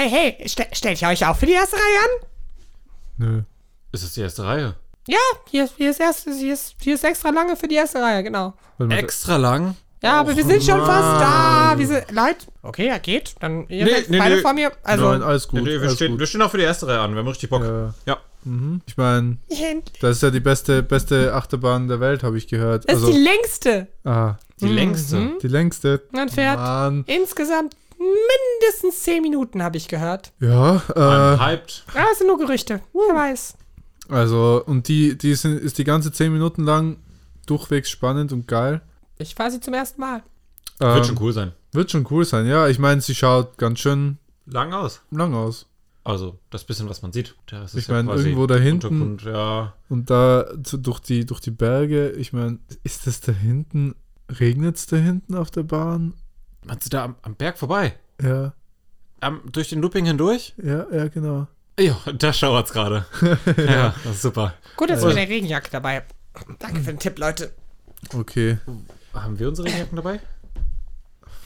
Hey, hey, ste stellt ihr euch auch für die erste Reihe an? Nö. Ist das die erste Reihe? Ja, hier, ist- hier, ist erst, hier, ist, hier ist extra lange für die erste Reihe, genau. Extra lang? Ja, aber wir sind schon fast da. Wir sind, Leute, okay, ja, geht. Dann ihr Nee, seid nee, beide nee. vor mir. Also, Nein, alles gut. nee, wir, alles stehen, gut. wir stehen auch für die erste Reihe an. Wir haben richtig Bock. Ja. Ja. Mhm. Ich meine, das ist ja die beste, beste Achterbahn der Welt, habe ich gehört. das ist die längste. ah, Die längste. Mhm. die längste. Man fährt Mann. insgesamt mindestens 10 Minuten, habe ich gehört. Ja, äh, hyped. Ah, das sind nur Gerüchte. Wer weiß. also, und die, die sind, ist die ganze 10 Minuten lang durchwegs spannend und geil. Ich fahre sie zum ersten Mal. Ähm, Wird schon cool sein. Wird schon cool sein, ja. Ich meine, sie schaut ganz schön Lang aus. lang aus. Also, das bisschen, was man sieht. Das ist Ich meine, quasi irgendwo da hinten- ja. Und da zu, durch, die, durch die Berge, ich meine, ist das da hinten, regnet es da hinten auf der Bahn? Meinst du da am, am Berg vorbei? Ja, Am, durch den Looping hindurch? ja, ja, genau. Ja, da schauert's gerade. ja, das ist super. Gut, dass Also- wir eine Regenjacke dabei. Danke für den Tipp, Leute. Okay. Haben wir unsere Regenjacken dabei?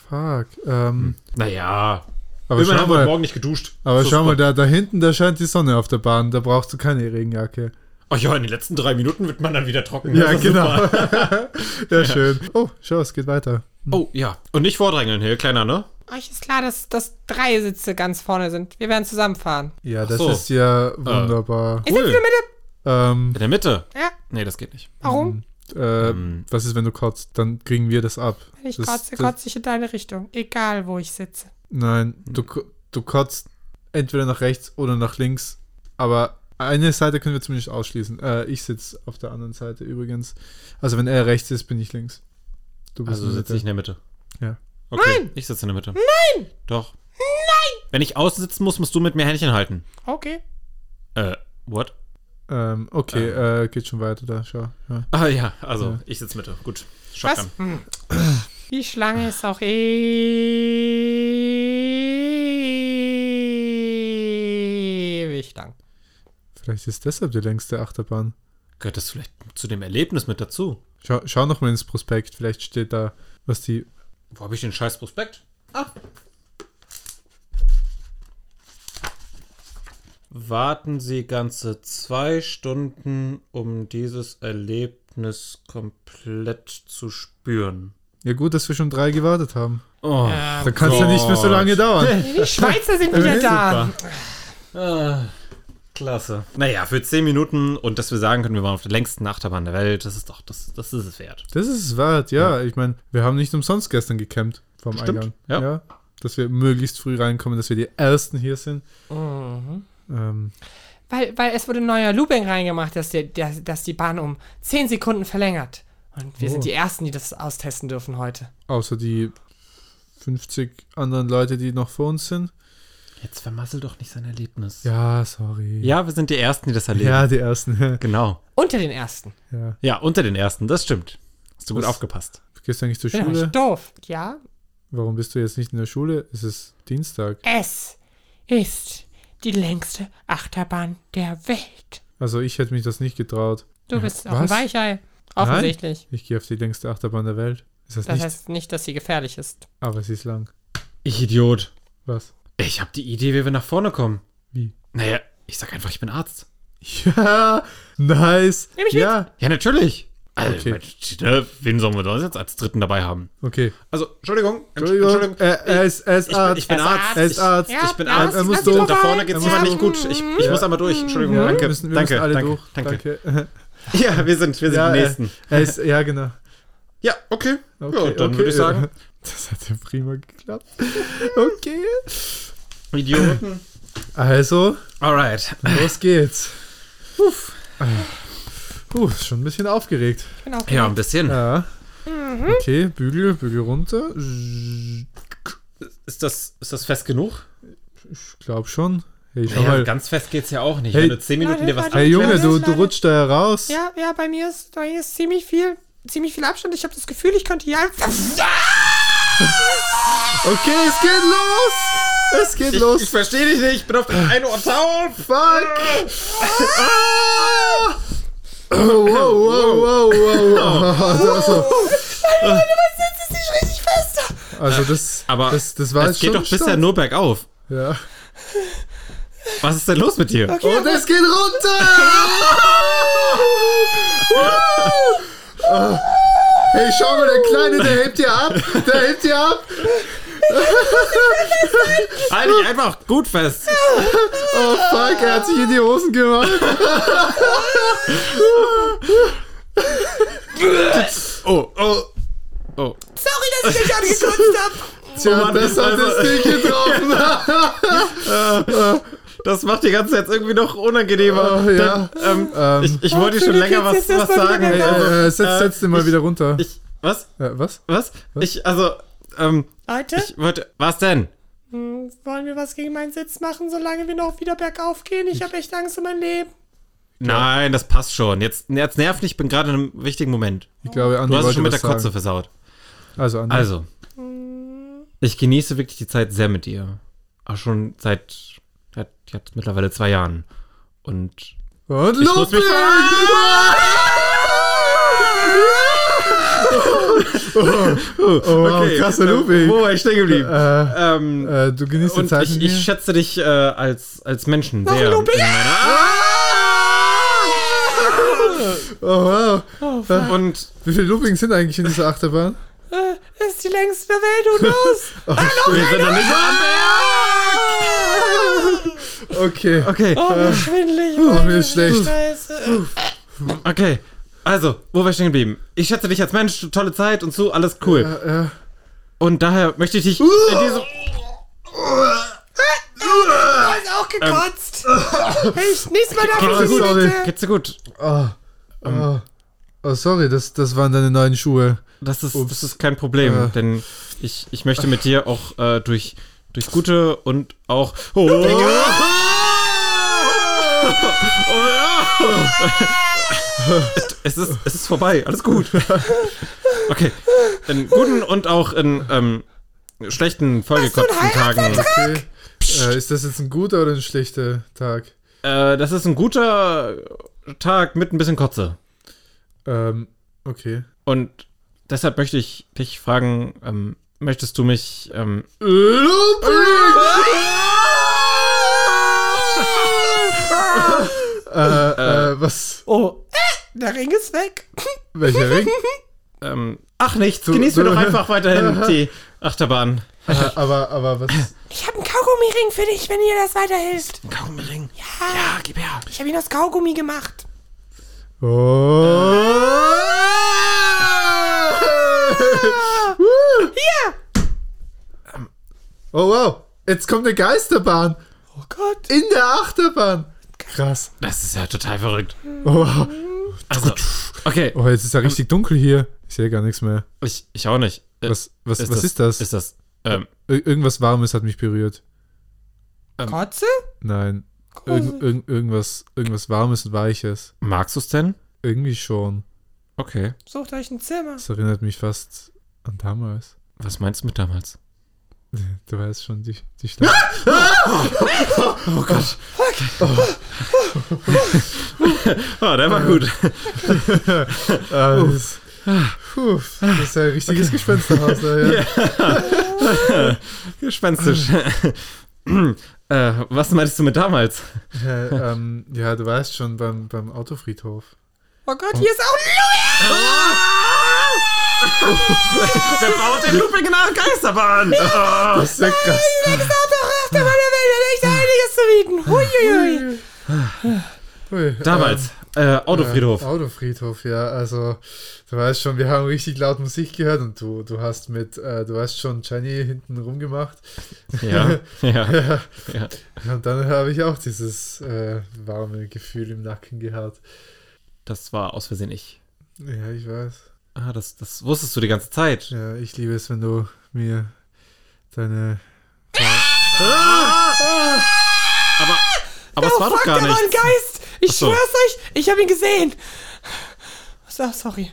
Fuck. Ähm, Naja. aber Immerhin schau haben wir Morgen nicht geduscht. aber So schau super. mal da, da hinten, da scheint die Sonne auf der Bahn. Da brauchst du keine Regenjacke. Ach ja, in den letzten drei Minuten wird man dann wieder trocken. Ja, ist genau. ja, schön. Oh, schau, es geht weiter. Oh, ja. Und nicht vordrängeln hier, kleiner, ne? Euch ist klar, dass, dass drei Sitze ganz vorne sind. Wir werden zusammenfahren. Ja, das so. ist ja wunderbar. Ihr sitzt in der Mitte? Ähm, In der Mitte? Ja. Nee, das geht nicht. Warum? äh, Ähm. was ist, wenn du kotzt? Dann kriegen wir das ab. Wenn ich das, kotze, das- kotze ich in deine Richtung. Egal, wo ich sitze. Nein, du, ko- du kotzt entweder nach rechts oder nach links. Aber eine Seite können wir zumindest ausschließen. Äh, ich sitze auf der anderen Seite übrigens. Also wenn er rechts ist, bin ich links. Du Also in der sitze ich in der Mitte. Ja. Okay. Nein! Ich sitze in der Mitte. Nein! Doch. Nein! Wenn ich außen sitzen muss, musst du mit mir Händchen halten. Okay. Äh, what? Ähm, okay, äh, geht schon weiter da, schau. Ja. Ah ja, also Ja. ich sitze Mitte. Gut. Was? Shotgun. Hm. Die Schlange ist auch ewig Vielleicht ist deshalb die längste Achterbahn. Gehört das vielleicht zu dem Erlebnis mit dazu? Schau, schau noch mal ins Prospekt. Vielleicht steht da, was die. Wo habe ich den scheiß Prospekt? Ah. Warten Sie ganze zwei Stunden, um dieses Erlebnis komplett zu spüren. Ja, gut, dass wir schon drei gewartet haben. Oh, Da kann es ja nicht mehr so lange dauern. Die Schweizer sind wieder da. Ah, klasse. Naja, für 10 Minuten und dass wir sagen können, wir waren auf der längsten Achterbahn der Welt, das ist doch, das, das ist es wert. Das ist es wert, ja. Ich meine, wir haben nicht umsonst gestern gecampt vom Stimmt, Eingang. ja. Dass wir möglichst früh reinkommen, dass wir die Ersten hier sind. Mhm. Ähm, Weil, weil es wurde ein neuer Looping reingemacht, dass, der, der, dass die Bahn um 10 Sekunden verlängert. Und wir Oh. sind die Ersten, die das austesten dürfen heute. außer die 50 anderen Leute, die noch vor uns sind. Jetzt vermassel doch nicht sein Erlebnis. Ja, sorry. Ja, wir sind die Ersten, die das erleben. Ja, die Ersten. Genau. Unter den Ersten. ja. Ja, unter den Ersten, das stimmt. Hast du gut Was? aufgepasst. Gehst du eigentlich zur Schule? nicht doof. Ja, Warum bist du jetzt nicht in der Schule? Es ist Dienstag. es ist die längste Achterbahn der Welt. Also ich hätte mich das nicht getraut. Du bist auch ein Was? Weichei. Offensichtlich. Ich gehe auf die längste Achterbahn der Welt. Ist das, Das nicht? heißt nicht, dass sie gefährlich ist. Aber sie ist lang. Ich Idiot. Was? Ich habe die Idee, wie wir nach vorne kommen. Wie? Naja, ich sag einfach, ich bin Arzt. Ja, nice. Nehm ich mit. ja, Ja, natürlich. Also, Okay. Mensch, ne, wen sollen wir da jetzt als Dritten dabei haben? okay. Also, Entschuldigung. Entschuldigung. Er, er, ist, er ist Ich bin- Arzt. ich bin Er ist Arzt. Er ist Arzt. Ja, Ich bin ja, Arzt. er muss durch. doch Da vorne geht's immer muss nicht gut. Ich, ich Ja. muss einmal durch. Entschuldigung, Ja, danke. wir müssen, wir danke, danke, durch. danke. Danke. Ja, wir sind, wir sind ja, die er, Nächsten. er ist, ja, genau. Ja, okay. Okay, ja, dann okay. würde ich sagen, Das hat ja prima geklappt. Okay. Idioten. Also, Alright. los geht's. Puh, ist schon ein bisschen aufgeregt. Ich bin auch Ja, ein bisschen. Ja. Mhm. Okay, Bügel, Bügel runter. Ist das, ist das fest genug? Ich glaube schon. Hey, Naja, mal. ganz fest geht's ja auch nicht. Hey. Wenn du 10 Minuten dir was Hey Junge, du, du rutscht da raus. Ja, ja, bei mir ist, bei mir ist ziemlich viel, ziemlich viel Abstand. Ich habe das Gefühl, ich könnte hier einfach. Okay, es geht los. Es geht Ich, los. ich verstehe dich nicht. Ich bin auf dem einen Ohr taub. Fuck. ah! Oh, wow, wow, wow, wow. Also, Das ist nicht richtig fest. also das, Aber das, das war es jetzt geht schon doch bisher stark. nur bergauf. Ja. Was ist denn los mit dir? Okay, Und es geht runter! Ah. Hey, schau mal, der Kleine, der hebt dir ab. Der hebt dir ab. Halt dich einfach gut fest. Oh fuck, er hat sich in die Hosen gemacht. Oh, oh. Oh. sorry, dass ich dich angekotzt hab. Tja, Mann, das hat es nicht getroffen. Das macht die ganze jetzt irgendwie noch unangenehmer. Oh, ja. Denn, ähm, Ähm, ich, ich wollte dir schon länger was, was sagen. Also, äh, setz, äh, setz den mal ich- wieder runter. Ich, was? äh, was? Was? Ich, also, ähm, Leute, ich wollte, was denn? hm, wollen wir was gegen meinen Sitz machen, solange wir noch wieder bergauf gehen? Ich habe echt Angst um mein Leben. Nein, das passt schon. Jetzt, jetzt nerv nicht, ich bin gerade in einem wichtigen Moment. Ich glaube, Andi Du hast es wollte schon mit der was Kotze sagen. versaut. Also, Andi. Also, ich genieße wirklich die Zeit sehr mit dir. Auch schon seit, ja, jetzt mittlerweile zwei Jahren. Und Und ich muss mich- Ludwig! Oh, wow, krasser äh, Ludwig. Wo war ich stehen geblieben? Äh, ähm, äh, du genießt die Zeit ich, ich schätze dich äh, als, als Menschen sehr. Ludwig! in meiner- Oh, wow. Und Wie viele Loopings sind eigentlich in dieser Achterbahn? Äh, das ist die längste der Welt, und los! wir sind noch nicht am Okay. Berg. Okay, Oh, mir ist schwindelig. Puh, mir ist schlecht. Scheiße. okay. Also, wo war ich stehen geblieben? Ich schätze dich als Mensch, tolle Zeit und so, alles cool. Äh, äh, Und daher möchte ich dich Uh. in diesem. Du hast auch gekotzt. Hey, ich, nächstes Mal darf Oh, ich sorry. bitte. Geht's dir gut? oh, oh. oh, sorry, das, das waren deine neuen Schuhe. Das ist, Ups. das ist kein Problem, Äh. denn ich, ich möchte mit dir auch äh, durch, durch gute und auch. Oh, oh ja! es, ist, es ist vorbei, alles gut. Okay. In guten und auch in ähm, schlechten, vollgekotzten Tagen. Okay. Äh, ist das jetzt ein guter oder ein schlechter Tag? Äh, das ist ein guter Tag mit ein bisschen Kotze. Ähm, okay. Und deshalb möchte ich dich fragen, ähm, möchtest du mich ähm, äh, äh, was? Oh, äh, der Ring ist weg. Welcher Ring? ähm, ach nichts, genießen wir du- doch einfach weiterhin die Achterbahn. äh, aber, aber was? Ich habe einen Kaugummi-Ring für dich, wenn dir das weiterhilft. Ein Kaugummi-Ring. Ja, Ja, gib her. ich habe ihn aus Kaugummi gemacht. Oh. Hier. Oh wow, jetzt kommt eine Geisterbahn Oh Gott. in der Achterbahn. Krass. Das ist ja total verrückt. Oh, wow. Also, okay, oh jetzt ist ja richtig dunkel hier. Ich sehe gar nichts mehr. ich, ich auch nicht. Äh, Was, was, was ist das? Ist das, ähm, Ir irgendwas Warmes hat mich berührt. Kotze? Nein. Irg irg irgendwas, irgendwas Warmes und Weiches. magst du es denn? Irgendwie schon. Okay. Sucht euch ein Zimmer. Das erinnert mich fast an damals. Was meinst du mit damals? Du weißt schon, die, die Stadt. Oh Gott. oh, der war gut. Ah, das, puh, das ist ja ein richtiges Gespensterhaus. Da, ja. Gespenstisch. äh, was meinst du mit damals? Ja, ähm, ja, du weißt schon, beim, beim Autofriedhof. Oh Gott, hier ist auch Louis. Wer baut den Looping nach Geisterbahn? Oh. Das ist ja krass. Doch, der Mann der Welt hat echt einiges zu bieten. Huiuiui. Ui, Damals. Äh, Autofriedhof. Äh, Autofriedhof, ja. Also, du weißt schon, wir haben richtig laut Musik gehört und du, du hast mit, äh, du hast schon Jenny hinten rumgemacht. Ja, ja, Ja. ja. Und dann habe ich auch dieses äh, warme Gefühl im Nacken gehabt. Das war aus Versehen ich. Ja, ich weiß. Ah, das, das wusstest du die ganze Zeit. Ja, ich liebe es, wenn du mir deine. Aber, aber es war doch fuck, gar nichts. Geist. Ich Ach so. schwör's euch, ich habe ihn gesehen. So, sorry.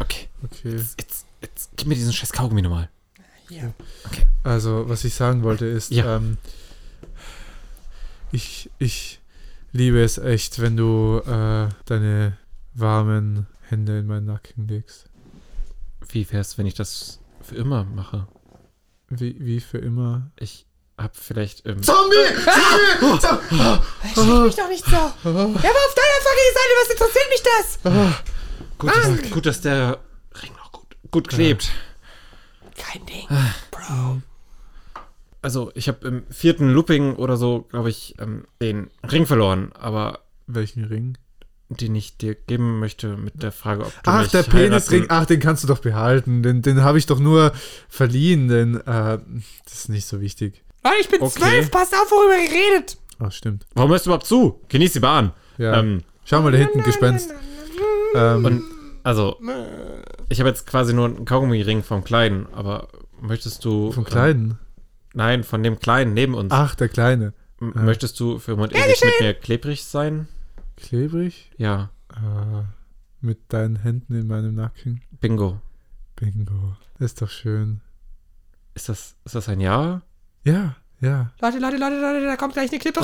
Okay, Okay. jetzt, jetzt gib mir diesen scheiß Kaugummi nochmal. Hier. Also, was ich sagen wollte ist, Ja. ähm, ich, ich liebe es echt, wenn du äh, deine warmen Hände in meinen Nacken legst. Wie wär's, wenn ich das für immer mache? Wie, wie für immer. Ich hab vielleicht. Ähm, Zombie! Zombie! Zombie! Schreck mich doch nicht so. Wer war auf deiner fucking Seite? Was interessiert mich das? gut, dass, gut, dass der Ring noch gut, gut klebt. Kein Ding. Bro. Also, ich habe im vierten Looping oder so, glaube ich, ähm, den Ring verloren, aber Welchen Ring? Den ich dir geben möchte mit der Frage, ob du Ach, mich der Penisring. Ach, den kannst du doch behalten. Den, den habe ich doch nur verliehen, denn äh, das ist nicht so wichtig. Leute, ich bin Okay. zwölf. Passt auf, worüber ihr redet. Ach, stimmt. Warum hörst du überhaupt zu? Genieß die Bahn. Ja. Ähm, Schau mal da hinten, Gespenst. Ähm, und also, ich habe jetzt quasi nur einen Kaugummi-Ring vom Kleinen, aber möchtest du. vom äh, Kleinen. nein, von dem Kleinen neben uns. Ach, der Kleine. M- Möchtest du für Moment ewig mit mir klebrig sein? Klebrig? Ja, Äh, mit deinen Händen in meinem Nacken. Bingo. Bingo. Ist doch schön. Ist das, ist das ein Ja? Ja, ja. Leute, Leute, Leute, Leute, da kommt gleich eine Klippe.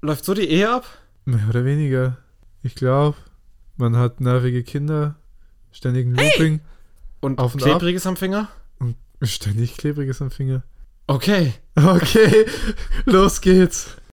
Läuft so die Ehe ab? Mehr oder weniger. Ich glaube, man hat nervige Kinder, ständigen Looping Und Auf und klebriges am Finger? und ständig klebriges am Finger. Okay. Okay, los geht's.